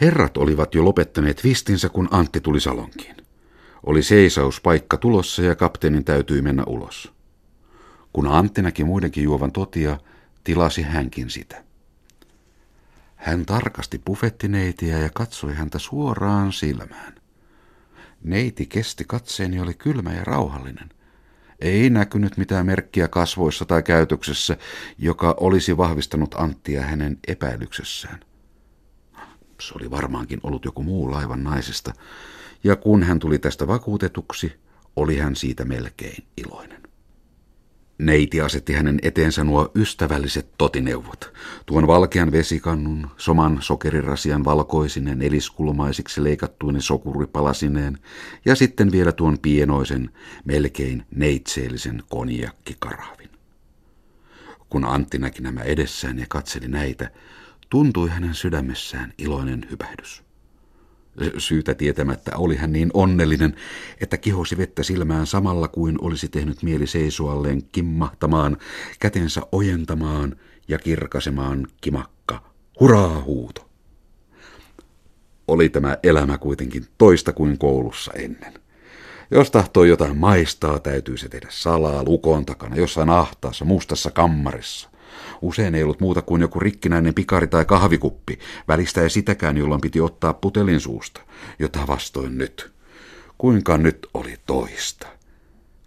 Herrat olivat jo lopettaneet vistinsä, kun Antti tuli salonkiin. Oli seisauspaikka tulossa ja kapteenin täytyi mennä ulos. Kun Antti näki muidenkin juovan totia, tilasi hänkin sitä. Hän tarkasti bufettineitiä ja katsoi häntä suoraan silmään. Neiti kesti katseen ja oli kylmä ja rauhallinen. Ei näkynyt mitään merkkiä kasvoissa tai käytöksessä, joka olisi vahvistanut Anttia hänen epäilyksessään. Se oli varmaankin ollut joku muu laivan naisesta, ja kun hän tuli tästä vakuutetuksi, oli hän siitä melkein iloinen. Neiti asetti hänen eteensä nuo ystävälliset totineuvot. Tuon valkean vesikannun, soman sokerirasian valkoisinen eliskulmaisiksi leikattuinen sokuripalasineen ja sitten vielä tuon pienoisen, melkein neitseellisen konjakkikarahvin. Kun Antti näki nämä edessään ja katseli näitä, tuntui hänen sydämessään iloinen hypähdys. Syytä tietämättä oli hän niin onnellinen, että kihosi vettä silmään samalla kuin olisi tehnyt mieli seisoalleen kimmahtamaan, kätensä ojentamaan ja kirkasemaan kimakka. Hurraa huuto! Oli tämä elämä kuitenkin toista kuin koulussa ennen. Jos tahtoo jotain maistaa, täytyy se tehdä salaa lukon takana, jossain ahtaassa, mustassa kammarissa. Usein ei ollut muuta kuin joku rikkinäinen pikari tai kahvikuppi, välistä ei sitäkään, jolloin piti ottaa putelin suusta, jota vastoin nyt. Kuinka nyt oli toista?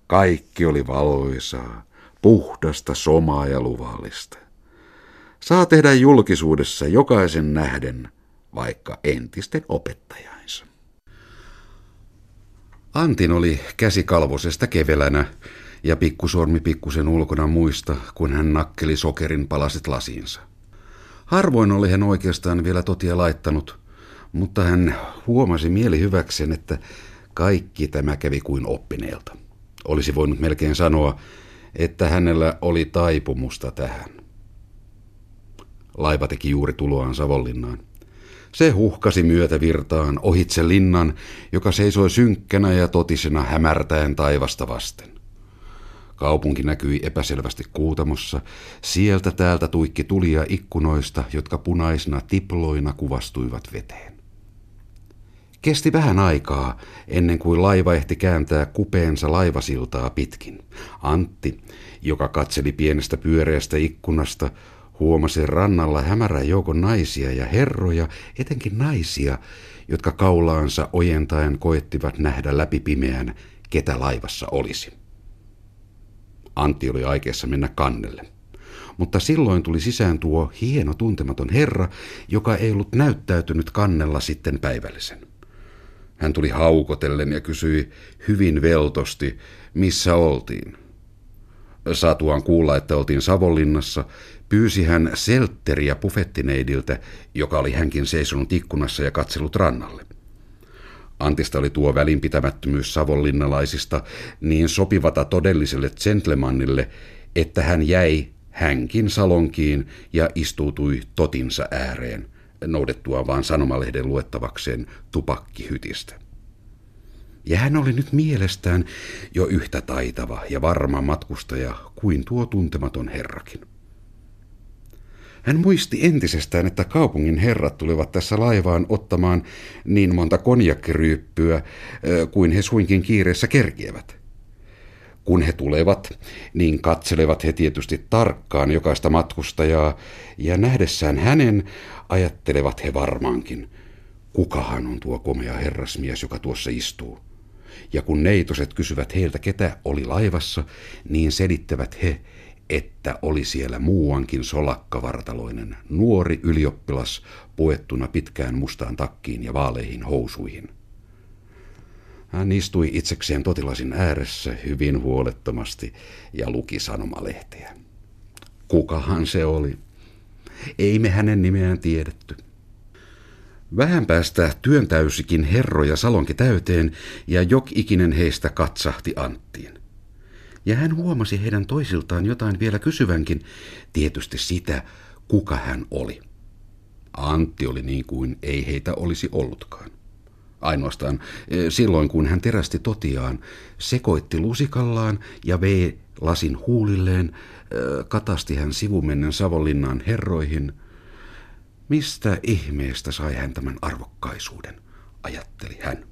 Kaikki oli valoisaa, puhdasta, somaa ja luvallista. Saa tehdä julkisuudessa jokaisen nähden, vaikka entisten opettajainsa. Antin oli käsi kalvosesta kevelänä, ja pikkusormi pikkusen ulkona muista, kun hän nakkeli sokerin palaset lasiinsa. Harvoin oli hän oikeastaan vielä totia laittanut, mutta hän huomasi mieli hyväksen, että kaikki tämä kävi kuin oppineelta. Olisi voinut melkein sanoa, että hänellä oli taipumusta tähän. Laiva teki juuri tuloaan Savonlinnaan. Se huhkasi myötävirtaan ohitse linnan, joka seisoi synkkänä ja totisena hämärtäen taivasta vasten. Kaupunki näkyi epäselvästi kuutamossa. Sieltä täältä tuikki tulia ikkunoista, jotka punaisina tiploina kuvastuivat veteen. Kesti vähän aikaa, ennen kuin laiva ehti kääntää kupeensa laivasiltaa pitkin. Antti, joka katseli pienestä pyöreästä ikkunasta, huomasi rannalla hämärän joukon naisia ja herroja, etenkin naisia, jotka kaulaansa ojentaen koettivat nähdä läpi pimeän, ketä laivassa olisi. Antti oli aikeessa mennä kannelle. Mutta silloin tuli sisään tuo hieno tuntematon herra, joka ei ollut näyttäytynyt kannella sitten päivällisen. Hän tuli haukotellen ja kysyi hyvin veltosti, missä oltiin. Saatuaan kuulla, että oltiin Savonlinnassa, pyysi hän seltteriä pufettineidiltä, joka oli hänkin seisonut ikkunassa ja katsellut rannalle. Antista oli tuo välinpitämättömyys savonlinnalaisista niin sopivata todelliselle gentlemanille, että hän jäi hänkin salonkiin ja istuutui totinsa ääreen, noudettua vaan sanomalehden luettavakseen tupakkihytistä. Ja hän oli nyt mielestään jo yhtä taitava ja varma matkustaja kuin tuo tuntematon herrakin. Hän muisti entisestään, että kaupungin herrat tulevat tässä laivaan ottamaan niin monta konjakkiryyppyä kuin he suinkin kiireessä kerkievät. Kun he tulevat, niin katselevat he tietysti tarkkaan jokaista matkustajaa, ja nähdessään hänen ajattelevat he varmaankin, kukahan on tuo komea herrasmies, joka tuossa istuu. Ja kun neitoset kysyvät heiltä, ketä oli laivassa, niin selittävät he, että oli siellä muuankin solakkavartaloinen nuori ylioppilas puettuna pitkään mustaan takkiin ja vaaleihin housuihin. Hän istui itsekseen totilasin ääressä hyvin huolettomasti ja luki sanomalehteä. Kukahan se oli? Ei me hänen nimeään tiedetty. Vähän päästä työntäysikin herroja salonki täyteen ja jok ikinen heistä katsahti Anttiin ja hän huomasi heidän toisiltaan jotain vielä kysyvänkin, tietysti sitä, kuka hän oli. Antti oli niin kuin ei heitä olisi ollutkaan. Ainoastaan e, silloin, kun hän terästi totiaan, sekoitti lusikallaan ja vei lasin huulilleen, e, katasti hän sivumennen Savonlinnan herroihin. Mistä ihmeestä sai hän tämän arvokkaisuuden, ajatteli hän.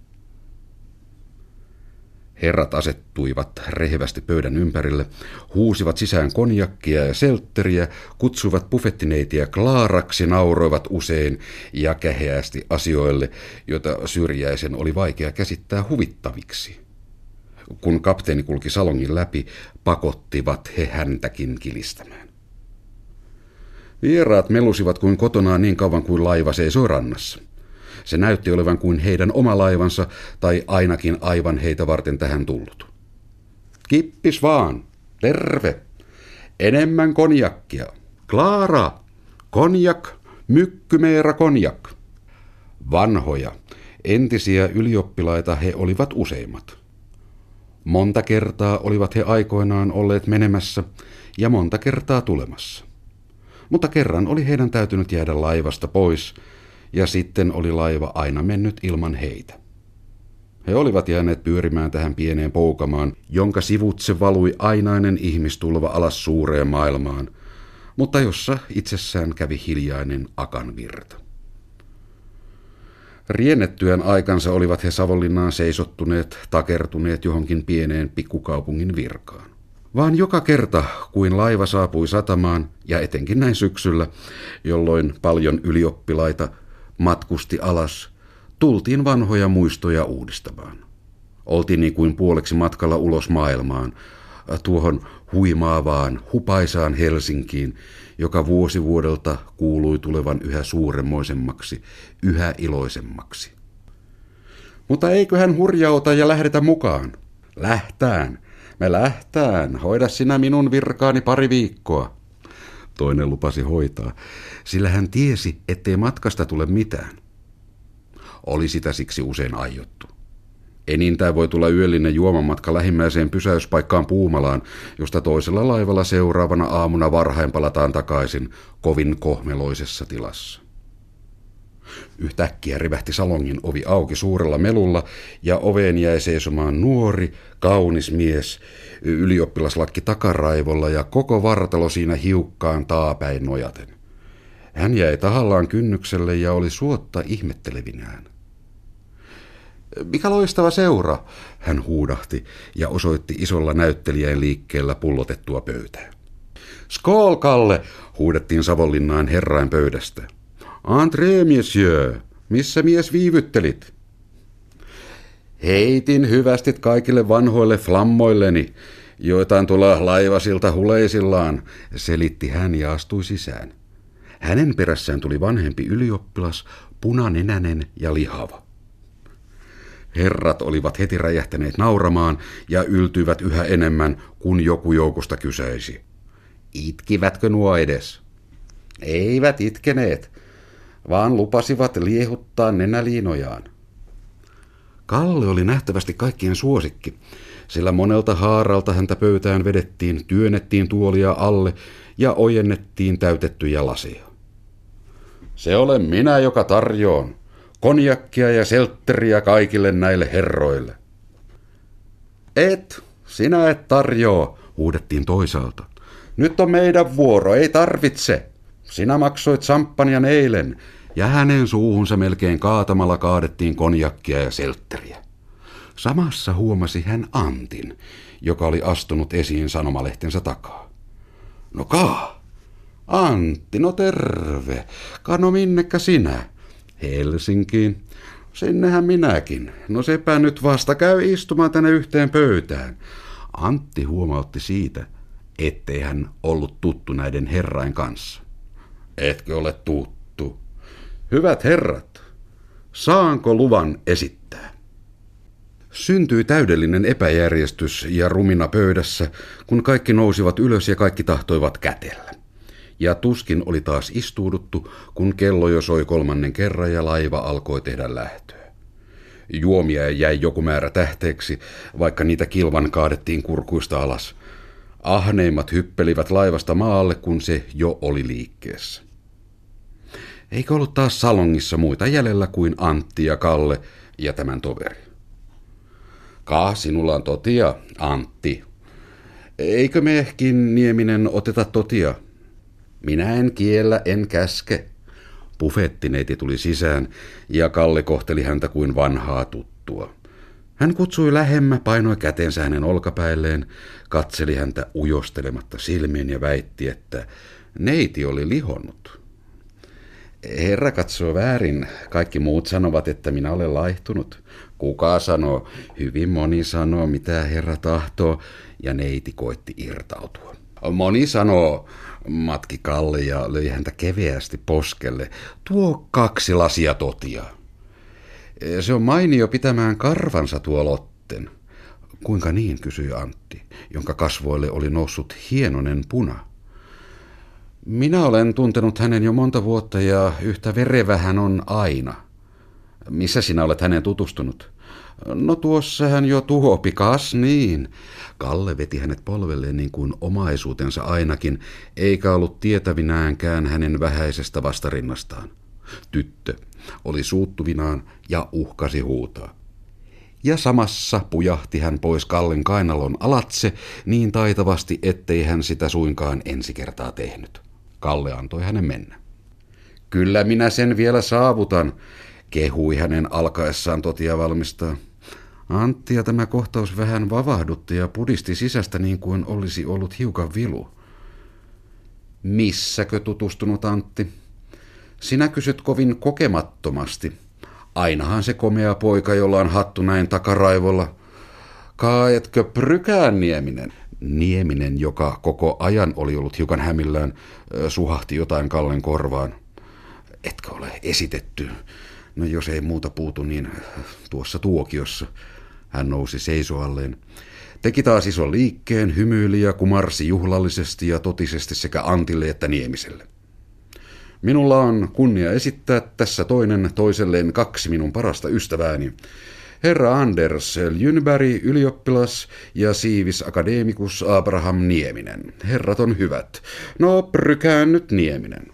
Herrat asettuivat rehevästi pöydän ympärille, huusivat sisään konjakkia ja seltteriä, kutsuivat buffettineitiä Klaaraksi, nauroivat usein ja käheästi asioille, joita syrjäisen oli vaikea käsittää huvittaviksi. Kun kapteeni kulki salongin läpi, pakottivat he häntäkin kilistämään. Vieraat melusivat kuin kotonaan niin kauan kuin laiva seisoi rannassa. Se näytti olevan kuin heidän oma laivansa, tai ainakin aivan heitä varten tähän tullut. Kippis vaan, terve, enemmän konjakkia. Klaara, konjak, mykkymeera konjak. Vanhoja, entisiä ylioppilaita he olivat useimmat. Monta kertaa olivat he aikoinaan olleet menemässä ja monta kertaa tulemassa. Mutta kerran oli heidän täytynyt jäädä laivasta pois, ja sitten oli laiva aina mennyt ilman heitä. He olivat jääneet pyörimään tähän pieneen poukamaan, jonka sivutse valui ainainen ihmistulva alas suureen maailmaan, mutta jossa itsessään kävi hiljainen akan virta. Riennettyään aikansa olivat he Savonlinnaan seisottuneet, takertuneet johonkin pieneen pikkukaupungin virkaan. Vaan joka kerta, kuin laiva saapui satamaan, ja etenkin näin syksyllä, jolloin paljon ylioppilaita matkusti alas, tultiin vanhoja muistoja uudistamaan. Oltiin niin kuin puoleksi matkalla ulos maailmaan, tuohon huimaavaan, hupaisaan Helsinkiin, joka vuosi vuodelta kuului tulevan yhä suuremmoisemmaksi, yhä iloisemmaksi. Mutta eiköhän hurjauta ja lähdetä mukaan. Lähtään. Me lähtään. Hoida sinä minun virkaani pari viikkoa. Toinen lupasi hoitaa, sillä hän tiesi, ettei matkasta tule mitään. Oli sitä siksi usein aiottu. Enintään voi tulla yöllinen juomamatka lähimmäiseen pysäyspaikkaan Puumalaan, josta toisella laivalla seuraavana aamuna varhain palataan takaisin kovin kohmeloisessa tilassa. Yhtäkkiä rivähti salongin ovi auki suurella melulla ja oveen jäi seisomaan nuori, kaunis mies, ylioppilaslakki takaraivolla ja koko vartalo siinä hiukkaan taapäin nojaten. Hän jäi tahallaan kynnykselle ja oli suotta ihmettelevinään. Mikä loistava seura, hän huudahti ja osoitti isolla näyttelijän liikkeellä pullotettua pöytää. Skol, Kalle, huudettiin Savonlinnaan herrain pöydästä. André, monsieur, missä mies viivyttelit? Heitin hyvästit kaikille vanhoille flammoilleni, joitain tuolla laivasilta huleisillaan, selitti hän ja astui sisään. Hänen perässään tuli vanhempi ylioppilas, punanenänen ja lihava. Herrat olivat heti räjähtäneet nauramaan ja yltyivät yhä enemmän, kun joku joukosta kysäisi. Itkivätkö nuo edes? Eivät itkeneet, vaan lupasivat liehuttaa nenäliinojaan. Kalle oli nähtävästi kaikkien suosikki, sillä monelta haaralta häntä pöytään vedettiin, työnnettiin tuolia alle ja ojennettiin täytettyjä lasia. Se olen minä, joka tarjoon. Konjakkia ja seltteriä kaikille näille herroille. Et, sinä et tarjoa, huudettiin toisaalta. Nyt on meidän vuoro, ei tarvitse. Sinä maksoit samppanian eilen, ja hänen suuhunsa melkein kaatamalla kaadettiin konjakkia ja seltteriä. Samassa huomasi hän Antin, joka oli astunut esiin sanomalehtensä takaa. No kaa, Antti, no terve. Kano minnekä sinä? Helsinkiin. Sinnehän minäkin. No sepä nyt vasta käy istumaan tänne yhteen pöytään. Antti huomautti siitä, ettei hän ollut tuttu näiden herrain kanssa. Etkö ole tuttu? Hyvät herrat, saanko luvan esittää? Syntyi täydellinen epäjärjestys ja rumina pöydässä, kun kaikki nousivat ylös ja kaikki tahtoivat kätellä. Ja tuskin oli taas istuuduttu, kun kello jo soi kolmannen kerran ja laiva alkoi tehdä lähtöä. Juomia jäi joku määrä tähteeksi, vaikka niitä kilvan kaadettiin kurkuista alas. Ahneimmat hyppelivät laivasta maalle, kun se jo oli liikkeessä. Eikö ollut taas salongissa muita jäljellä kuin Antti ja Kalle ja tämän toveri? Kaa, sinulla on totia, Antti. Eikö me ehkin Nieminen oteta totia? Minä en kiellä, en käske. Buffettineiti tuli sisään ja Kalle kohteli häntä kuin vanhaa tuttua. Hän kutsui lähemmä, painoi kätensä hänen olkapäilleen, katseli häntä ujostelematta silmiin ja väitti, että neiti oli lihonnut. Herra katsoo väärin. Kaikki muut sanovat, että minä olen laihtunut. Kuka sanoo? Hyvin moni sanoo, mitä herra tahtoo, ja neiti koitti irtautua. Moni sanoo, matki Kalle ja löi häntä keveästi poskelle. Tuo kaksi lasia totia. Se on mainio pitämään karvansa tuo Lotten. Kuinka niin, kysyi Antti, jonka kasvoille oli noussut hienonen puna. Minä olen tuntenut hänen jo monta vuotta ja yhtä verevä hän on aina. Missä sinä olet hänen tutustunut? No tuossa hän jo tuhopi, kas niin. Kalle veti hänet polvelleen niin kuin omaisuutensa ainakin, eikä ollut tietävinäänkään hänen vähäisestä vastarinnastaan. Tyttö oli suuttuvinaan ja uhkasi huutaa. Ja samassa pujahti hän pois Kallen kainalon alatse niin taitavasti, ettei hän sitä suinkaan ensi kertaa tehnyt. Kalle antoi hänen mennä. Kyllä minä sen vielä saavutan, kehui hänen alkaessaan totia valmistaa. Antti ja tämä kohtaus vähän vavahdutti ja pudisti sisästä niin kuin olisi ollut hiukan vilu. Missäkö tutustunut Antti? Sinä kysyt kovin kokemattomasti. Ainahan se komea poika, jolla on hattu näin takaraivolla. Kaaetkö prykään Nieminen? Nieminen, joka koko ajan oli ollut hiukan hämillään, suhahti jotain Kallen korvaan. Etkö ole esitetty? No jos ei muuta puutu, niin tuossa tuokiossa. Hän nousi seisoalleen. Teki taas ison liikkeen, hymyili ja kumarsi juhlallisesti ja totisesti sekä Antille että Niemiselle. Minulla on kunnia esittää tässä toinen toiselleen kaksi minun parasta ystävääni. Herra Anders Ljynberg, ylioppilas, ja siivis akademikus Abraham Nieminen. Herrat on hyvät. No, prykään nyt Nieminen.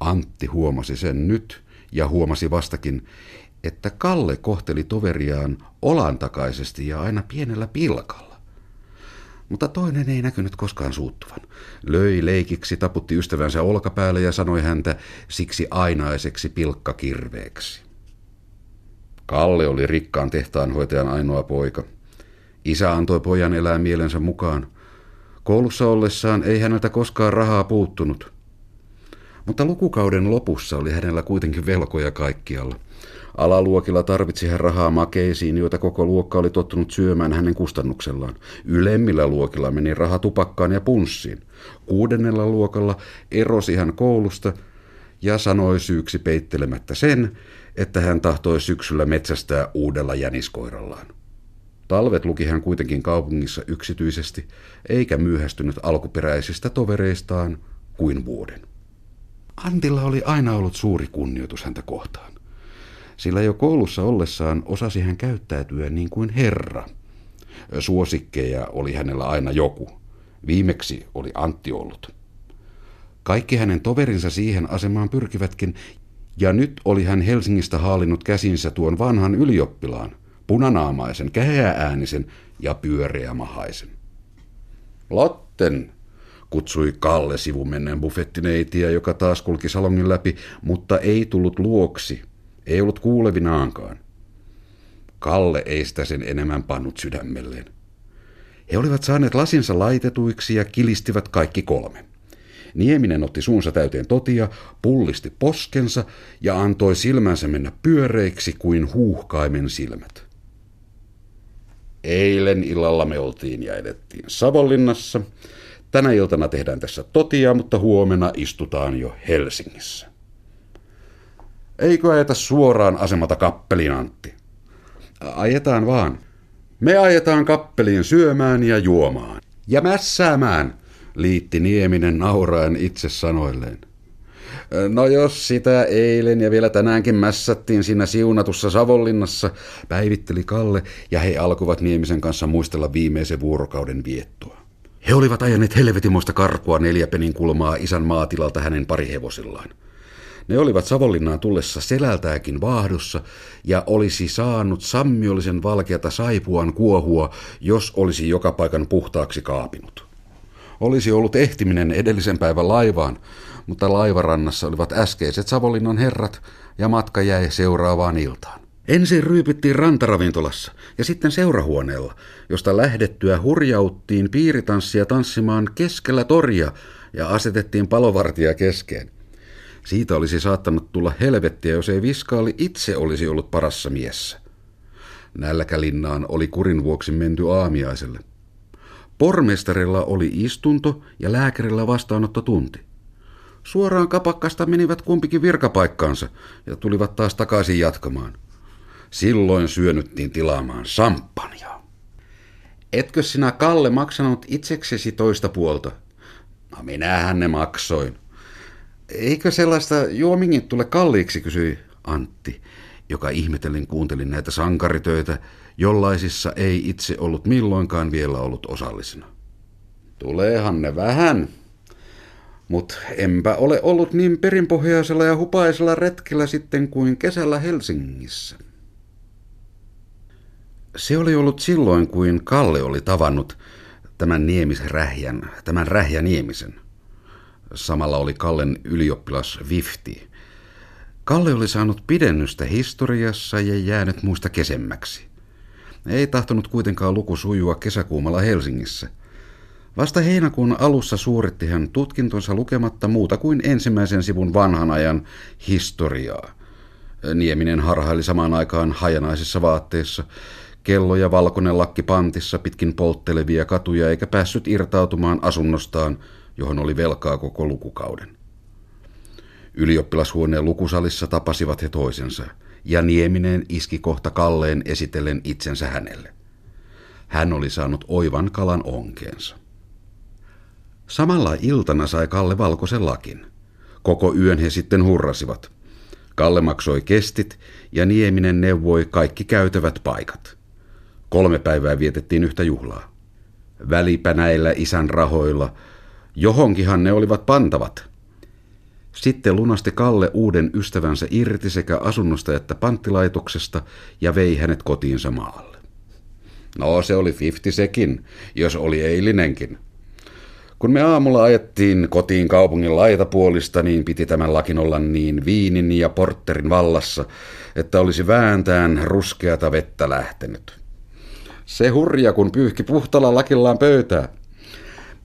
Antti huomasi sen nyt ja huomasi vastakin, että Kalle kohteli toveriaan olantakaisesti ja aina pienellä pilkalla. Mutta toinen ei näkynyt koskaan suuttuvan. Löi leikiksi, taputti ystävänsä olkapäälle ja sanoi häntä siksi ainaiseksi pilkkakirveeksi. Kalle oli rikkaan tehtaanhoitajan ainoa poika. Isä antoi pojan elää mielensä mukaan. Koulussa ollessaan ei häneltä koskaan rahaa puuttunut. Mutta lukukauden lopussa oli hänellä kuitenkin velkoja kaikkialla. Alaluokilla tarvitsi hän rahaa makeisiin, joita koko luokka oli tottunut syömään hänen kustannuksellaan. Ylemmillä luokilla meni raha tupakkaan ja punssiin. Kuudennella luokalla erosi hän koulusta ja sanoi syyksi peittelemättä sen, että hän tahtoi syksyllä metsästää uudella jäniskoirallaan. Talvet luki hän kuitenkin kaupungissa yksityisesti, eikä myöhästynyt alkuperäisistä tovereistaan kuin vuoden. Antilla oli aina ollut suuri kunnioitus häntä kohtaan sillä jo koulussa ollessaan osasi hän käyttäytyä niin kuin herra. Suosikkeja oli hänellä aina joku. Viimeksi oli Antti ollut. Kaikki hänen toverinsa siihen asemaan pyrkivätkin, ja nyt oli hän Helsingistä haalinnut käsinsä tuon vanhan ylioppilaan, punanaamaisen, käheääänisen ja pyöreämahaisen. Lotten, kutsui Kalle sivumenneen buffettineitiä, joka taas kulki salongin läpi, mutta ei tullut luoksi – ei ollut kuulevinaankaan. Kalle ei sitä sen enemmän pannut sydämelleen. He olivat saaneet lasinsa laitetuiksi ja kilistivät kaikki kolme. Nieminen otti suunsa täyteen totia, pullisti poskensa ja antoi silmänsä mennä pyöreiksi kuin huuhkaimen silmät. Eilen illalla me oltiin ja edettiin Savonlinnassa. Tänä iltana tehdään tässä totia, mutta huomenna istutaan jo Helsingissä. Eikö ajeta suoraan asemata kappeliin, Antti? Ajetaan vaan. Me ajetaan kappeliin syömään ja juomaan. Ja mässäämään, liitti Nieminen nauraen itse sanoilleen. No jos sitä eilen ja vielä tänäänkin mässättiin siinä siunatussa Savonlinnassa, päivitteli Kalle, ja he alkuvat Niemisen kanssa muistella viimeisen vuorokauden viettoa. He olivat ajaneet helvetimoista karkua neljäpenin kulmaa isän maatilalta hänen parihevosillaan. Ne olivat Savonlinnaan tullessa selältääkin vaahdossa ja olisi saanut sammiollisen valkeata saipuan kuohua, jos olisi joka paikan puhtaaksi kaapinut. Olisi ollut ehtiminen edellisen päivän laivaan, mutta laivarannassa olivat äskeiset Savonlinnan herrat ja matka jäi seuraavaan iltaan. Ensin ryypyttiin rantaravintolassa ja sitten seurahuoneella, josta lähdettyä hurjauttiin piiritanssia tanssimaan keskellä toria ja asetettiin palovartija keskeen. Siitä olisi saattanut tulla helvettiä, jos ei viskaali itse olisi ollut parassa miessä. Nälkälinnaan oli kurin vuoksi menty aamiaiselle. Pormestarilla oli istunto ja lääkärillä vastaanottotunti. Suoraan kapakkasta menivät kumpikin virkapaikkaansa ja tulivat taas takaisin jatkamaan. Silloin syönyttiin tilaamaan samppania. Etkö sinä, Kalle, maksanut itseksesi toista puolta? No minähän ne maksoin. Eikö sellaista juomingin tule kalliiksi, kysyi Antti, joka ihmetellen kuunteli näitä sankaritöitä, jollaisissa ei itse ollut milloinkaan vielä ollut osallisena. Tuleehan ne vähän, mutta enpä ole ollut niin perinpohjaisella ja hupaisella retkellä sitten kuin kesällä Helsingissä. Se oli ollut silloin, kuin Kalle oli tavannut tämän Niemisrähjän, tämän Rähjäniemisen. Samalla oli Kallen ylioppilas Vifti. Kalle oli saanut pidennystä historiassa ja jäänyt muista kesemmäksi. Ei tahtonut kuitenkaan luku sujua kesäkuumalla Helsingissä. Vasta heinäkuun alussa suoritti hän tutkintonsa lukematta muuta kuin ensimmäisen sivun vanhan ajan historiaa. Nieminen harhaili samaan aikaan hajanaisissa vaatteissa, kello ja valkoinen lakki pantissa pitkin polttelevia katuja eikä päässyt irtautumaan asunnostaan, johon oli velkaa koko lukukauden. Ylioppilashuoneen lukusalissa tapasivat he toisensa – ja Nieminen iski kohta Kalleen esitellen itsensä hänelle. Hän oli saanut oivan kalan onkeensa. Samalla iltana sai Kalle valkoisen lakin. Koko yön he sitten hurrasivat. Kalle maksoi kestit ja Nieminen neuvoi kaikki käytävät paikat. Kolme päivää vietettiin yhtä juhlaa. Välipänäillä isän rahoilla. Johonkinhan ne olivat pantavat – sitten lunasti Kalle uuden ystävänsä irti sekä asunnosta että panttilaitoksesta ja vei hänet kotiinsa maalle. No se oli fifti sekin, jos oli eilinenkin. Kun me aamulla ajettiin kotiin kaupungin laitapuolista, niin piti tämän lakin olla niin viinin ja porterin vallassa, että olisi vääntään ruskeata vettä lähtenyt. Se hurja, kun pyyhki puhtalla lakillaan pöytää.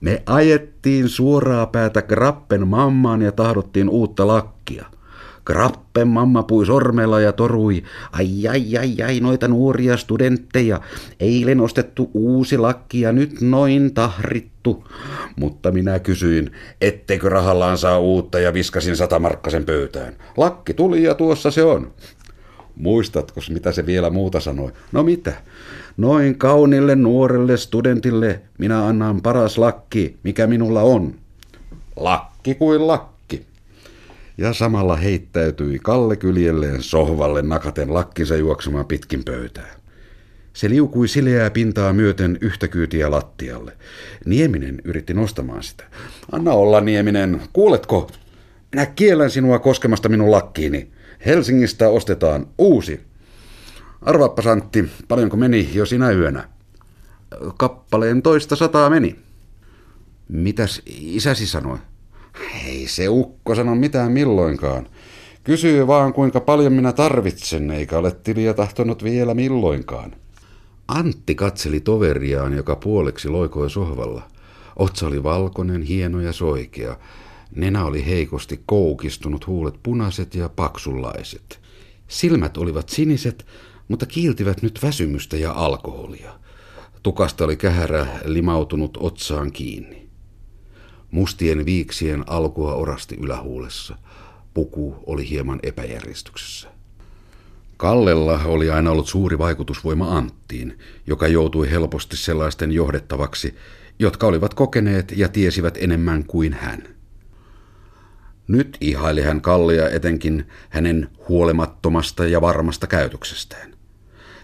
Me ajettiin suoraa päätä Grappen mammaan ja tahdottiin uutta lakkia. Grappen mamma pui sormella ja torui, ai ai ai ai noita nuoria studentteja, eilen ostettu uusi lakki ja nyt noin tahrittu. Mutta minä kysyin, ettekö rahallaan saa uutta ja viskasin satamarkkasen pöytään. Lakki tuli ja tuossa se on. Muistatko, mitä se vielä muuta sanoi? No mitä? Noin kaunille nuorelle studentille minä annan paras lakki, mikä minulla on. Lakki kuin lakki. Ja samalla heittäytyi Kalle kyljelleen sohvalle nakaten lakkinsa juoksemaan pitkin pöytää. Se liukui sileää pintaa myöten yhtä kyytiä lattialle. Nieminen yritti nostamaan sitä. Anna olla, Nieminen. Kuuletko? Minä kiellän sinua koskemasta minun lakkiini. Helsingistä ostetaan uusi. Arvaappa Santti, paljonko meni jo sinä yönä? Kappaleen toista sataa meni. Mitäs isäsi sanoi? Ei se ukko sano mitään milloinkaan. Kysyy vaan kuinka paljon minä tarvitsen, eikä ole tiliä tahtonut vielä milloinkaan. Antti katseli toveriaan, joka puoleksi loikoi sohvalla. Otsa oli valkoinen, hieno ja soikea. Nenä oli heikosti koukistunut, huulet punaiset ja paksunlaiset. Silmät olivat siniset, mutta kiiltivät nyt väsymystä ja alkoholia. Tukasta oli kähärä limautunut otsaan kiinni. Mustien viiksien alkua orasti ylähuulessa. Puku oli hieman epäjärjestyksessä. Kallella oli aina ollut suuri vaikutusvoima Anttiin, joka joutui helposti sellaisten johdettavaksi, jotka olivat kokeneet ja tiesivät enemmän kuin hän. Nyt ihaili hän Kallia etenkin hänen huolimattomasta ja varmasta käytöksestään.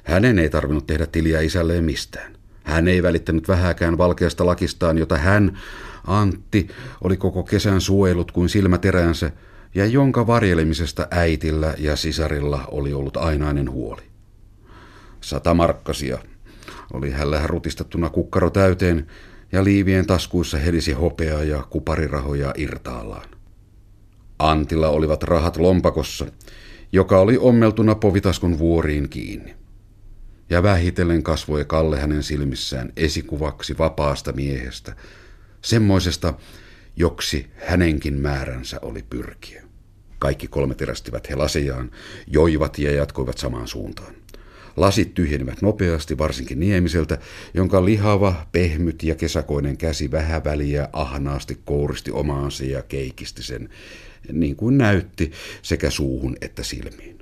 Hänen ei tarvinnut tehdä tiliä isälleen mistään. Hän ei välittänyt vähäkään valkeasta lakistaan, jota hän, Antti, oli koko kesän suojellut kuin silmäteränsä, ja jonka varjelemisesta äitillä ja sisarilla oli ollut ainainen huoli. Sata markkasia oli hällä rutistettuna kukkaro täyteen, ja liivien taskuissa helisi hopeaa ja kuparirahoja irtaallaan. Antilla olivat rahat lompakossa, joka oli ommeltuna povitaskun vuoriin kiinni. Ja vähitellen kasvoi Kalle hänen silmissään esikuvaksi vapaasta miehestä, semmoisesta, joksi hänenkin määränsä oli pyrkiä. Kaikki kolme terästivät he lasejaan, joivat ja jatkoivat samaan suuntaan. Lasit tyhjenivät nopeasti, varsinkin Niemiseltä, jonka lihava, pehmyt ja kesäkoinen käsi vähäväliä ahnaasti kouristi omaansa ja keikisti sen, niin kuin näytti, sekä suuhun että silmiin.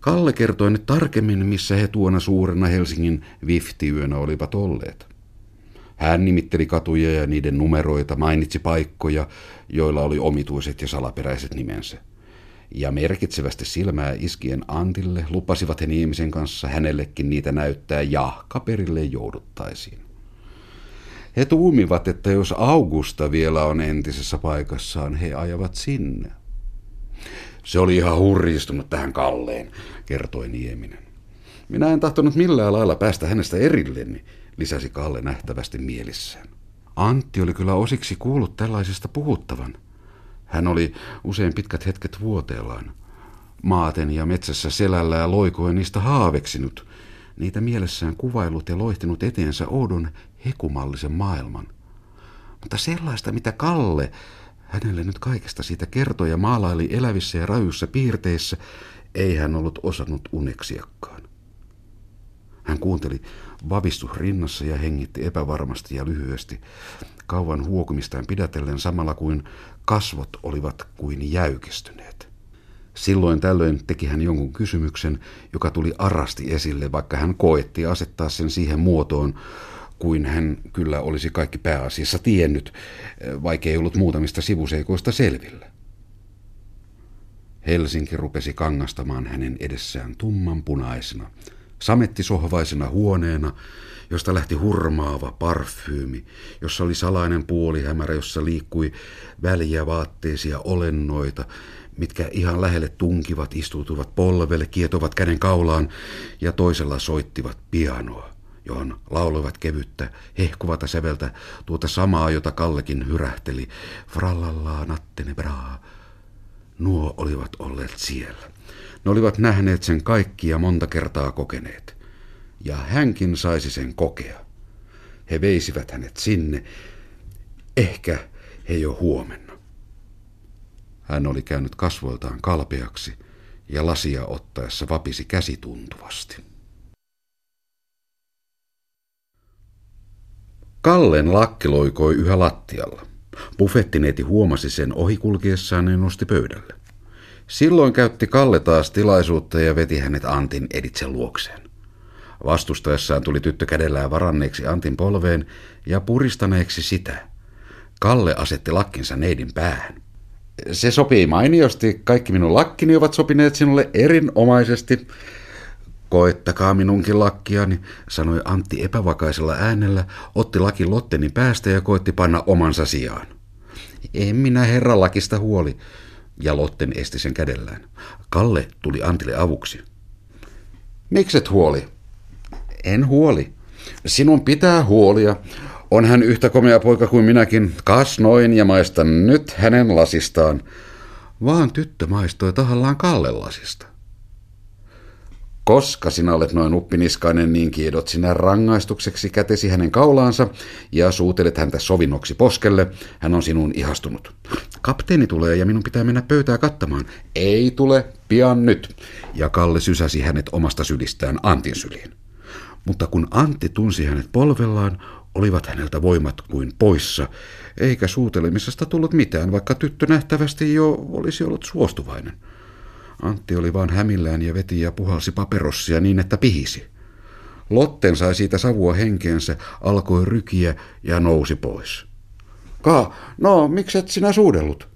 Kalle kertoi nyt tarkemmin, missä he tuona suurena Helsingin viftiyönä olivat olleet. Hän nimitteli katuja ja niiden numeroita, mainitsi paikkoja, joilla oli omituiset ja salaperäiset nimensä. Ja merkitsevästi silmää iskien Antille lupasivat he ihmisen kanssa hänellekin niitä näyttää ja kaperille jouduttaisiin. He tuumivat, että jos Augusta vielä on entisessä paikassaan, he ajavat sinne. Se oli ihan hurjistunut tähän Kalleen, kertoi Nieminen. Minä en tahtonut millään lailla päästä hänestä erilleni, lisäsi Kalle nähtävästi mielissään. Antti oli kyllä osiksi kuullut tällaisesta puhuttavan. Hän oli usein pitkät hetket vuoteellaan. Maaten ja metsässä selällä ja loikoen niistä haaveksinut, niitä mielessään kuvailut ja loihtinut eteensä oudon hekumallisen maailman. Mutta sellaista, mitä Kalle hänelle nyt kaikesta siitä kertoi ja maalaili elävissä ja rajuissa piirteissä, ei hän ollut osannut uneksiakaan. Hän kuunteli vavistus rinnassa ja hengitti epävarmasti ja lyhyesti, kauan huokumistaan pidätellen samalla kuin kasvot olivat kuin jäykistyneet. Silloin tällöin teki hän jonkun kysymyksen, joka tuli arasti esille, vaikka hän koetti asettaa sen siihen muotoon, kuin hän kyllä olisi kaikki pääasiassa tiennyt, vaikka ei ollut muutamista sivuseikoista selvillä. Helsinki rupesi kangastamaan hänen edessään tumman punaisena, samettisohvaisena huoneena, josta lähti hurmaava parfyymi, jossa oli salainen puolihämärä, jossa liikkui väliä vaatteisia olennoita, mitkä ihan lähelle tunkivat, istuutuvat polvelle, kietovat käden kaulaan ja toisella soittivat pianoa, johon lauloivat kevyttä, hehkuvata säveltä tuota samaa, jota Kallekin hyrähteli. Frallallaa nattene braa. Nuo olivat olleet siellä. Ne olivat nähneet sen kaikki ja monta kertaa kokeneet. Ja hänkin saisi sen kokea. He veisivät hänet sinne. Ehkä he jo huomenna. Hän oli käynyt kasvoiltaan kalpeaksi ja lasia ottaessa vapisi käsituntuvasti. Kallen lakki loikoi yhä lattialla. Buffettineeti huomasi sen ohikulkiessaan ja nosti pöydälle. Silloin käytti Kalle taas tilaisuutta ja veti hänet Antin editsen luokseen. Vastustaessaan tuli tyttö kädellään varanneeksi Antin polveen ja puristaneeksi sitä. Kalle asetti lakkinsa neidin päähän. Se sopii mainiosti. Kaikki minun lakkini ovat sopineet sinulle erinomaisesti. Koettakaa minunkin lakkiani, sanoi Antti epävakaisella äänellä, otti laki Lotteni päästä ja koetti panna omansa sijaan. En minä herra lakista huoli, ja Lotten esti sen kädellään. Kalle tuli Antille avuksi. Mikset huoli? En huoli. Sinun pitää huolia. On hän yhtä komea poika kuin minäkin. Kas noin ja maistan nyt hänen lasistaan. Vaan tyttö maistoi tahallaan Kallen lasista. Koska sinä olet noin uppiniskainen, niin kiedot sinä rangaistukseksi kätesi hänen kaulaansa ja suutelet häntä sovinnoksi poskelle. Hän on sinun ihastunut. Kapteeni tulee ja minun pitää mennä pöytää kattamaan. Ei tule, pian nyt. Ja Kalle sysäsi hänet omasta sylistään Antin syliin. Mutta kun Antti tunsi hänet polvellaan, olivat häneltä voimat kuin poissa, eikä suutelemisesta tullut mitään, vaikka tyttö nähtävästi jo olisi ollut suostuvainen. Antti oli vaan hämillään ja veti ja puhalsi paperossia niin, että pihisi. Lotten sai siitä savua henkeensä, alkoi rykiä ja nousi pois. Ka, no, miksi et sinä suudellut?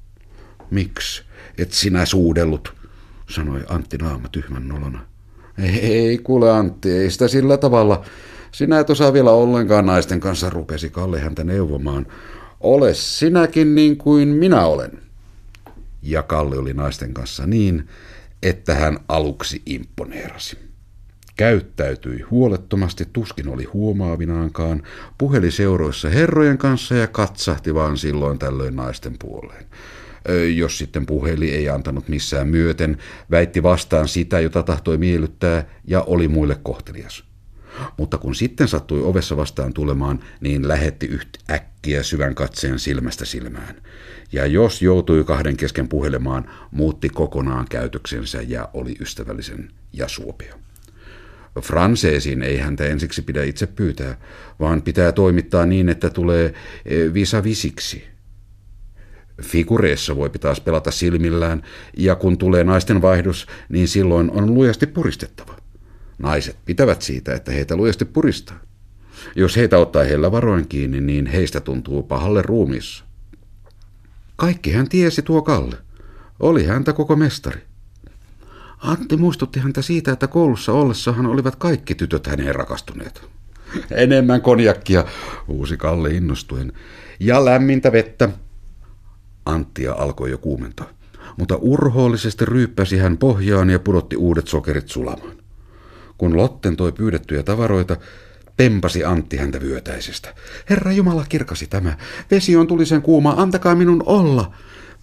Miksi et sinä suudellut, sanoi Antti naama tyhmän nolona. Ei kuule Antti, ei sitä sillä tavalla. Sinä et osaa vielä ollenkaan naisten kanssa, rupesi Kalle häntä neuvomaan. Ole sinäkin niin kuin minä olen. Ja Kalle oli naisten kanssa niin, että hän aluksi imponeerasi. Käyttäytyi huolettomasti, tuskin oli huomaavinaankaan, puheli seuroissa herrojen kanssa ja katsahti vaan silloin tällöin naisten puoleen. jos sitten puheli ei antanut missään myöten, väitti vastaan sitä, jota tahtoi miellyttää ja oli muille kohtelias. Mutta kun sitten sattui ovessa vastaan tulemaan, niin lähetti yhtä äkkiä syvän katseen silmästä silmään. Ja jos joutui kahden kesken puhelemaan, muutti kokonaan käytöksensä ja oli ystävällisen ja suopia. Franseesin ei häntä ensiksi pidä itse pyytää, vaan pitää toimittaa niin, että tulee e, visavisiksi. Figureessa voi taas pelata silmillään, ja kun tulee naisten vaihdos, niin silloin on lujasti puristettava. Naiset pitävät siitä, että heitä lujasti puristaa. Jos heitä ottaa heillä varoin kiinni, niin heistä tuntuu pahalle ruumiissa. Kaikki hän tiesi tuo Kalle. Oli häntä koko mestari. Antti muistutti häntä siitä, että koulussa ollessahan olivat kaikki tytöt häneen rakastuneet. Enemmän konjakkia, uusi Kalle innostuen. Ja lämmintä vettä. Anttia alkoi jo kuumentaa, mutta urhoollisesti ryyppäsi hän pohjaan ja pudotti uudet sokerit sulamaan. Kun Lotten toi pyydettyjä tavaroita, pempasi Antti häntä vyötäisestä. Herra Jumala kirkasi tämä. Vesi on tulisen kuuma, antakaa minun olla.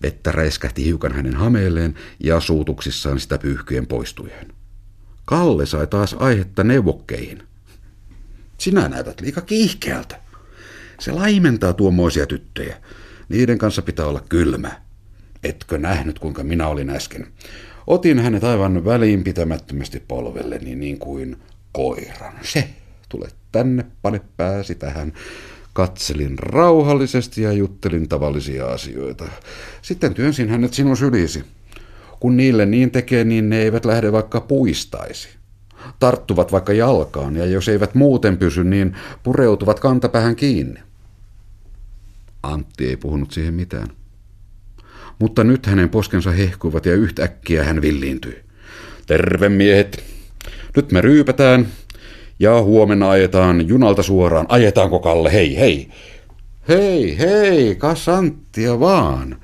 Vettä räiskähti hiukan hänen hameelleen ja suutuksissaan sitä pyyhkyen poistujen. Kalle sai taas aihetta neuvokkeihin. Sinä näytät liika kiihkeältä. Se laimentaa tuommoisia tyttöjä. Niiden kanssa pitää olla kylmä. Etkö nähnyt, kuinka minä olin äsken? Otin hänet aivan väliinpitämättömästi polvelleni niin kuin koiran. Se, tule tänne, pane pääsi tähän. Katselin rauhallisesti ja juttelin tavallisia asioita. Sitten työnsin hänet sinun sylisi. Kun niille niin tekee, niin ne eivät lähde vaikka puistaisi. Tarttuvat vaikka jalkaan, ja jos eivät muuten pysy, niin pureutuvat kantapäähän kiinni. Antti ei puhunut siihen mitään. Mutta nyt hänen poskensa hehkuivat ja yhtäkkiä hän villiintyi. Terve miehet! Nyt me ryypätään ja huomenna ajetaan junalta suoraan. Ajetaanko Kalle? Hei, hei! Hei, hei, kasanttia vaan.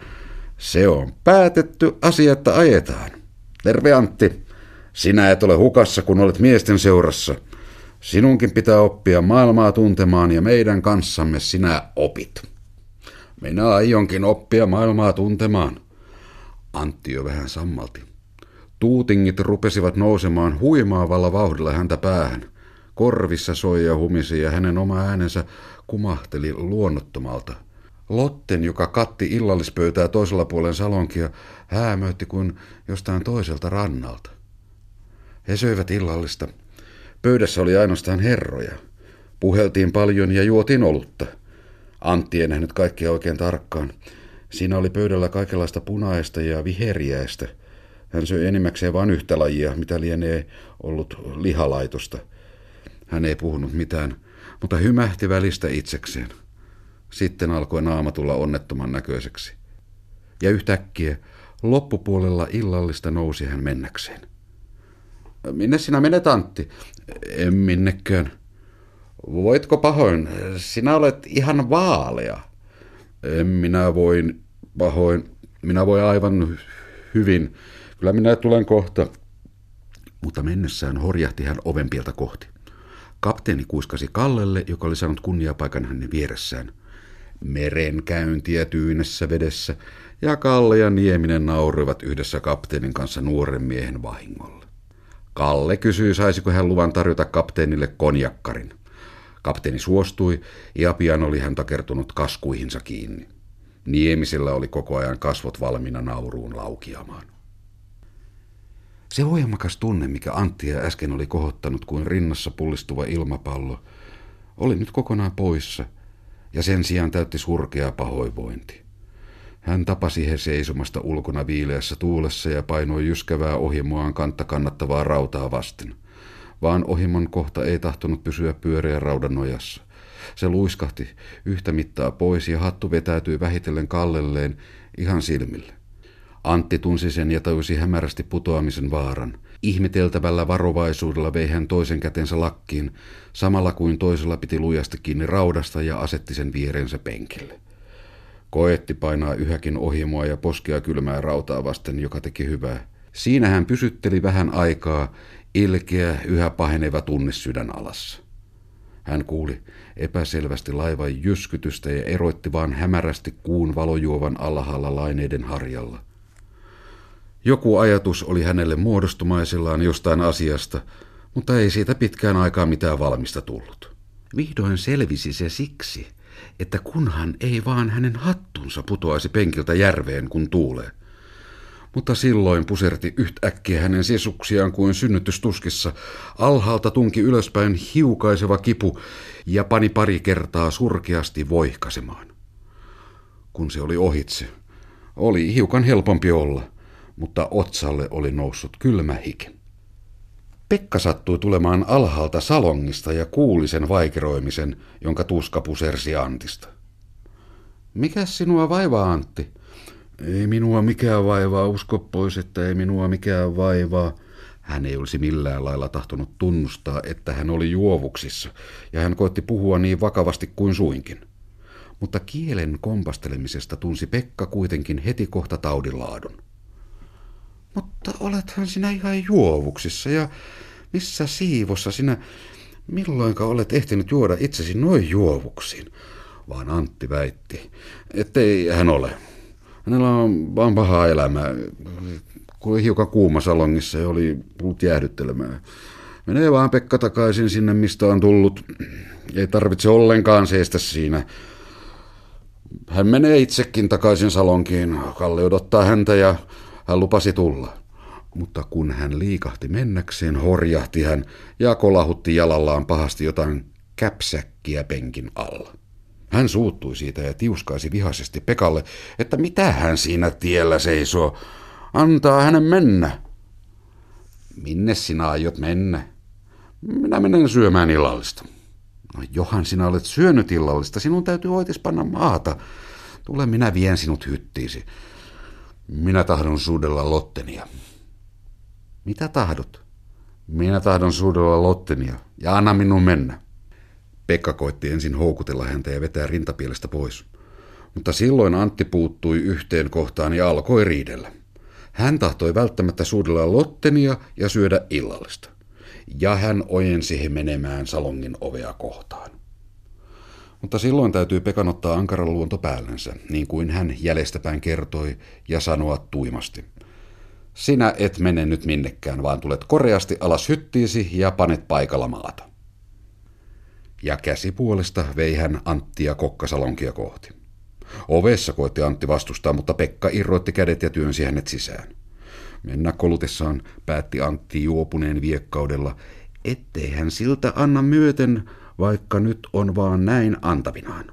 Se on päätetty asia, että ajetaan. Terve Antti. Sinä et ole hukassa, kun olet miesten seurassa. Sinunkin pitää oppia maailmaa tuntemaan ja meidän kanssamme sinä opit. Minä aionkin oppia maailmaa tuntemaan. Antti jo vähän sammalti. Tuutingit rupesivat nousemaan huimaavalla vauhdilla häntä päähän. Korvissa soi ja humisi ja hänen oma äänensä kumahteli luonnottomalta. Lotten, joka katti illallispöytää toisella puolen salonkia, häämöitti kuin jostain toiselta rannalta. He söivät illallista. Pöydässä oli ainoastaan herroja. Puheltiin paljon ja juotiin olutta. Antti ei nähnyt kaikkia oikein tarkkaan. Siinä oli pöydällä kaikenlaista punaista ja viheriäistä. Hän söi enimmäkseen vain yhtä lajia, mitä lienee ollut lihalaitosta. Hän ei puhunut mitään, mutta hymähti välistä itsekseen. Sitten alkoi naama tulla onnettoman näköiseksi. Ja yhtäkkiä loppupuolella illallista nousi hän mennäkseen. Minne sinä menet, Antti? En minnekään. Voitko pahoin? Sinä olet ihan vaalea. En minä voin pahoin. Minä voin aivan hyvin. Kyllä minä tulen kohta. Mutta mennessään horjahti hän ovenpieltä kohti. Kapteeni kuiskasi Kallelle, joka oli saanut kunniapaikan hänen vieressään. Merenkäyntiä tyynessä vedessä, ja Kalle ja Nieminen nauroivat yhdessä kapteenin kanssa nuoren miehen vahingolle. Kalle kysyi, saisiko hän luvan tarjota kapteenille konjakkarin. Kapteeni suostui ja pian oli hän takertunut kaskuihinsa kiinni. Niemisellä oli koko ajan kasvot valmiina nauruun laukiamaan. Se voimakas tunne, mikä Anttia äsken oli kohottanut kuin rinnassa pullistuva ilmapallo, oli nyt kokonaan poissa, ja sen sijaan täytti surkea pahoinvointi. Hän tapasi he seisomasta ulkona viileässä tuulessa ja painoi jyskävää ohimoaan kantta kannattavaa rautaa vasten – vaan ohimon kohta ei tahtonut pysyä pyöreän raudan nojassa. Se luiskahti yhtä mittaa pois ja hattu vetäytyi vähitellen kallelleen ihan silmille. Antti tunsi sen ja tajusi hämärästi putoamisen vaaran. Ihmeteltävällä varovaisuudella vei hän toisen kätensä lakkiin, samalla kuin toisella piti lujasti kiinni raudasta ja asetti sen vierensä penkille. Koetti painaa yhäkin ohimoa ja poskea kylmää rautaa vasten, joka teki hyvää. Siinä hän pysytteli vähän aikaa ilkeä, yhä paheneva tunne sydän alassa. Hän kuuli epäselvästi laivan jyskytystä ja eroitti vaan hämärästi kuun valojuovan alhaalla laineiden harjalla. Joku ajatus oli hänelle muodostumaisellaan jostain asiasta, mutta ei siitä pitkään aikaa mitään valmista tullut. Vihdoin selvisi se siksi, että kunhan ei vaan hänen hattunsa putoaisi penkiltä järveen, kun tuulee. Mutta silloin puserti yhtäkkiä hänen sisuksiaan kuin synnytystuskissa. Alhaalta tunki ylöspäin hiukaiseva kipu ja pani pari kertaa surkeasti voihkasemaan. Kun se oli ohitse, oli hiukan helpompi olla, mutta otsalle oli noussut kylmä hiki. Pekka sattui tulemaan alhaalta salongista ja kuuli sen vaikeroimisen, jonka tuska pusersi Antista. Mikä sinua vaivaa, Antti? Ei minua mikään vaivaa, usko pois, että ei minua mikään vaivaa. Hän ei olisi millään lailla tahtonut tunnustaa, että hän oli juovuksissa, ja hän koitti puhua niin vakavasti kuin suinkin. Mutta kielen kompastelemisesta tunsi Pekka kuitenkin heti kohta taudilaadun. Mutta olethan sinä ihan juovuksissa ja missä siivossa sinä, milloinka olet ehtinyt juoda itsesi noin juovuksiin? Vaan Antti väitti, ettei hän ole. Hänellä on vaan paha elämä. Kun hiukan kuuma salongissa ja oli tullut jäähdyttelemään. Menee vaan Pekka takaisin sinne, mistä on tullut. Ei tarvitse ollenkaan seistä siinä. Hän menee itsekin takaisin salonkiin. Kalle odottaa häntä ja hän lupasi tulla. Mutta kun hän liikahti mennäkseen, horjahti hän ja kolahutti jalallaan pahasti jotain käpsäkkiä penkin alla. Hän suuttui siitä ja tiuskaisi vihaisesti Pekalle, että mitä hän siinä tiellä seisoo. Antaa hänen mennä. Minne sinä aiot mennä? Minä menen syömään illallista. No johan sinä olet syönyt illallista, sinun täytyy oitis panna maata. Tule minä vien sinut hyttiisi. Minä tahdon suudella Lottenia. Mitä tahdot? Minä tahdon suudella Lottenia ja anna minun mennä. Pekka koitti ensin houkutella häntä ja vetää rintapielestä pois. Mutta silloin Antti puuttui yhteen kohtaan ja alkoi riidellä. Hän tahtoi välttämättä suudella Lottenia ja syödä illallista. Ja hän ojensi he menemään salongin ovea kohtaan. Mutta silloin täytyy Pekan ottaa ankaran luonto päällensä, niin kuin hän jäljestäpäin kertoi, ja sanoa tuimasti. Sinä et mene nyt minnekään, vaan tulet koreasti alas hyttiisi ja panet paikalla maata. Ja käsi puolesta vei hän Anttia kokkasalonkia kohti. Ovessa koitti Antti vastustaa, mutta Pekka irroitti kädet ja työnsi hänet sisään. Mennä kolutessaan päätti Antti juopuneen viekkaudella, ettei hän siltä anna myöten, vaikka nyt on vaan näin antavinaan.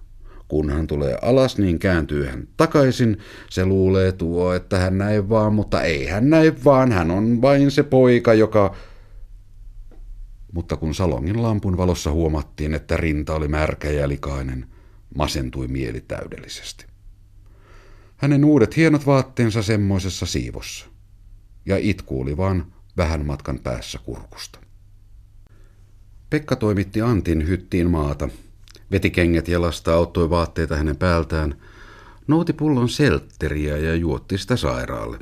Kun hän tulee alas, niin kääntyy hän takaisin. Se luulee tuo, että hän näin vaan, mutta ei hän näin vaan. Hän on vain se poika, joka... Mutta kun salongin lampun valossa huomattiin, että rinta oli märkä ja likainen, masentui mieli täydellisesti. Hänen uudet hienot vaatteensa semmoisessa siivossa. Ja itku oli vaan vähän matkan päässä kurkusta. Pekka toimitti Antin hyttiin maata, veti kengät jalasta, auttoi vaatteita hänen päältään, nouti pullon seltteriä ja juotti sitä sairaalle.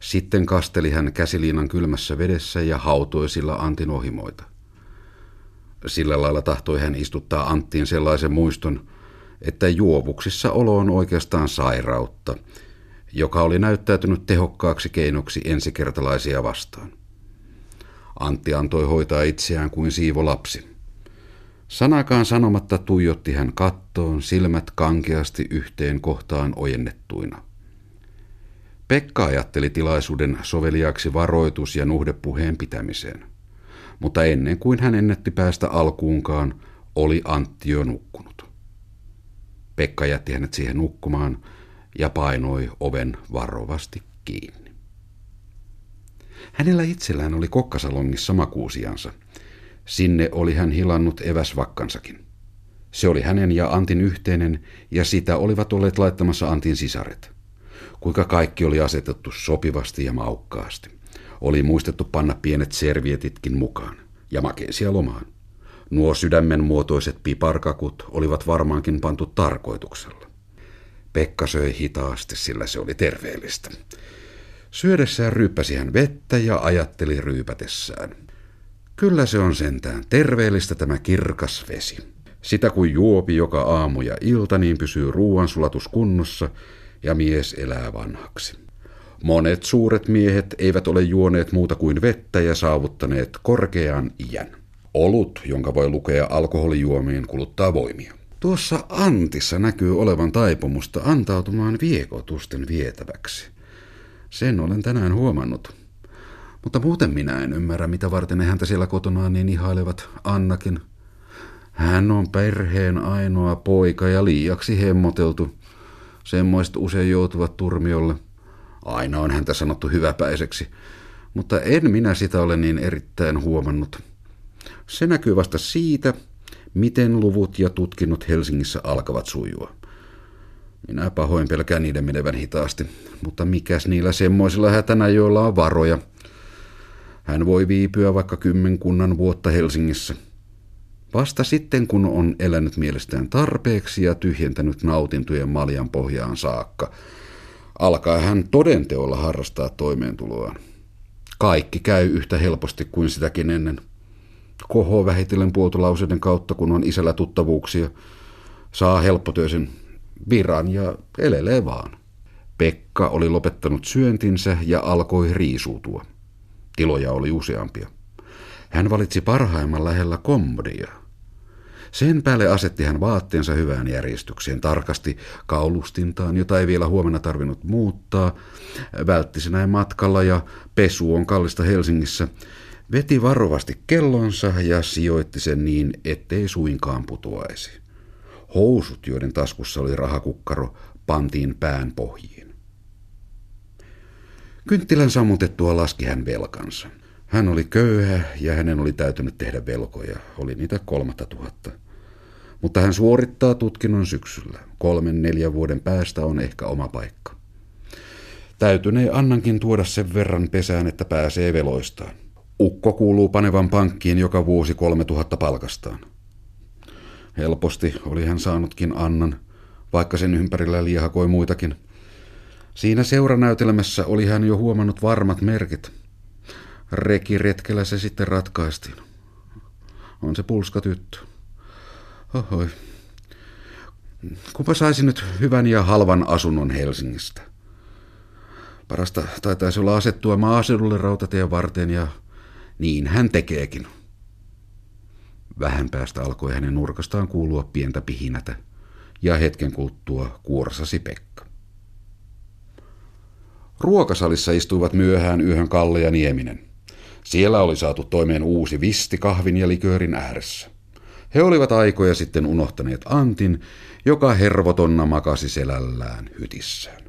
Sitten kasteli hän käsiliinan kylmässä vedessä ja hautoi sillä Antin ohimoita. Sillä lailla tahtoi hän istuttaa Anttiin sellaisen muiston, että juovuksissa olo on oikeastaan sairautta, joka oli näyttäytynyt tehokkaaksi keinoksi ensikertalaisia vastaan. Antti antoi hoitaa itseään kuin siivo lapsi. Sanakaan sanomatta tuijotti hän kattoon, silmät kankeasti yhteen kohtaan ojennettuina. Pekka ajatteli tilaisuuden soveliaksi varoitus- ja nuhdepuheen pitämiseen. Mutta ennen kuin hän ennätti päästä alkuunkaan, oli Antti jo nukkunut. Pekka jätti hänet siihen nukkumaan ja painoi oven varovasti kiinni. Hänellä itsellään oli kokkasalongissa makuusiansa. Sinne oli hän hilannut eväsvakkansakin. Se oli hänen ja Antin yhteinen, ja sitä olivat olleet laittamassa Antin sisaret. Kuinka kaikki oli asetettu sopivasti ja maukkaasti. Oli muistettu panna pienet servietitkin mukaan, ja makeisia lomaan. Nuo sydämen muotoiset piparkakut olivat varmaankin pantu tarkoituksella. Pekka söi hitaasti, sillä se oli terveellistä. Syödessään ryyppäsi hän vettä ja ajatteli ryypätessään. Kyllä se on sentään terveellistä tämä kirkas vesi. Sitä kun juopi joka aamu ja ilta, niin pysyy ruoansulatus kunnossa ja mies elää vanhaksi. Monet suuret miehet eivät ole juoneet muuta kuin vettä ja saavuttaneet korkean iän. Olut, jonka voi lukea alkoholijuomiin, kuluttaa voimia. Tuossa Antissa näkyy olevan taipumusta antautumaan viekotusten vietäväksi. Sen olen tänään huomannut. Mutta muuten minä en ymmärrä, mitä varten ne häntä siellä kotonaan niin ihailevat Annakin. Hän on perheen ainoa poika ja liiaksi hemmoteltu. Semmoiset usein joutuvat turmiolle. Aina on häntä sanottu hyväpäiseksi, mutta en minä sitä ole niin erittäin huomannut. Se näkyy vasta siitä, miten luvut ja tutkinnot Helsingissä alkavat sujua. Minä pahoin pelkään niiden menevän hitaasti, mutta mikäs niillä semmoisilla hätänä, joilla on varoja. Hän voi viipyä vaikka kymmenkunnan vuotta Helsingissä. Vasta sitten, kun on elänyt mielestään tarpeeksi ja tyhjentänyt nautintojen maljan pohjaan saakka, alkaa hän todenteolla harrastaa toimeentuloaan. Kaikki käy yhtä helposti kuin sitäkin ennen. Koho vähitellen puotulauseiden kautta, kun on isällä tuttavuuksia. Saa helppotyösen viran ja elelee vaan. Pekka oli lopettanut syöntinsä ja alkoi riisuutua. Tiloja oli useampia. Hän valitsi parhaimman lähellä kommodia. Sen päälle asetti hän vaatteensa hyvään järjestykseen, tarkasti kaulustintaan, jota ei vielä huomenna tarvinnut muuttaa, vältti se näin matkalla ja pesu on kallista Helsingissä, veti varovasti kellonsa ja sijoitti sen niin, ettei suinkaan putoaisi. Housut, joiden taskussa oli rahakukkaro, pantiin pään pohjiin. Kynttilän sammutettua laski hän velkansa. Hän oli köyhä ja hänen oli täytynyt tehdä velkoja. Oli niitä kolmatta tuhatta. Mutta hän suorittaa tutkinnon syksyllä. Kolmen neljän vuoden päästä on ehkä oma paikka. Täytynee Annankin tuoda sen verran pesään, että pääsee veloistaan. Ukko kuuluu panevan pankkiin joka vuosi kolme tuhatta palkastaan. Helposti oli hän saanutkin Annan, vaikka sen ympärillä liehakoi muitakin. Siinä seuranäytelmässä oli hän jo huomannut varmat merkit. Rekiretkellä se sitten ratkaistiin. On se pulska tyttö. Ohoi. Kumpa saisin nyt hyvän ja halvan asunnon Helsingistä. Parasta taitaisi olla asettua maaseudulle rautatien varteen ja niin hän tekeekin. Vähän päästä alkoi hänen nurkastaan kuulua pientä pihinätä, ja hetken kuluttua kuorsasi Pekka. Ruokasalissa istuivat myöhään yhden Kalle ja Nieminen. Siellä oli saatu toimeen uusi visti kahvin ja liköörin ääressä. He olivat aikoja sitten unohtaneet Antin, joka hervotonna makasi selällään hytissään.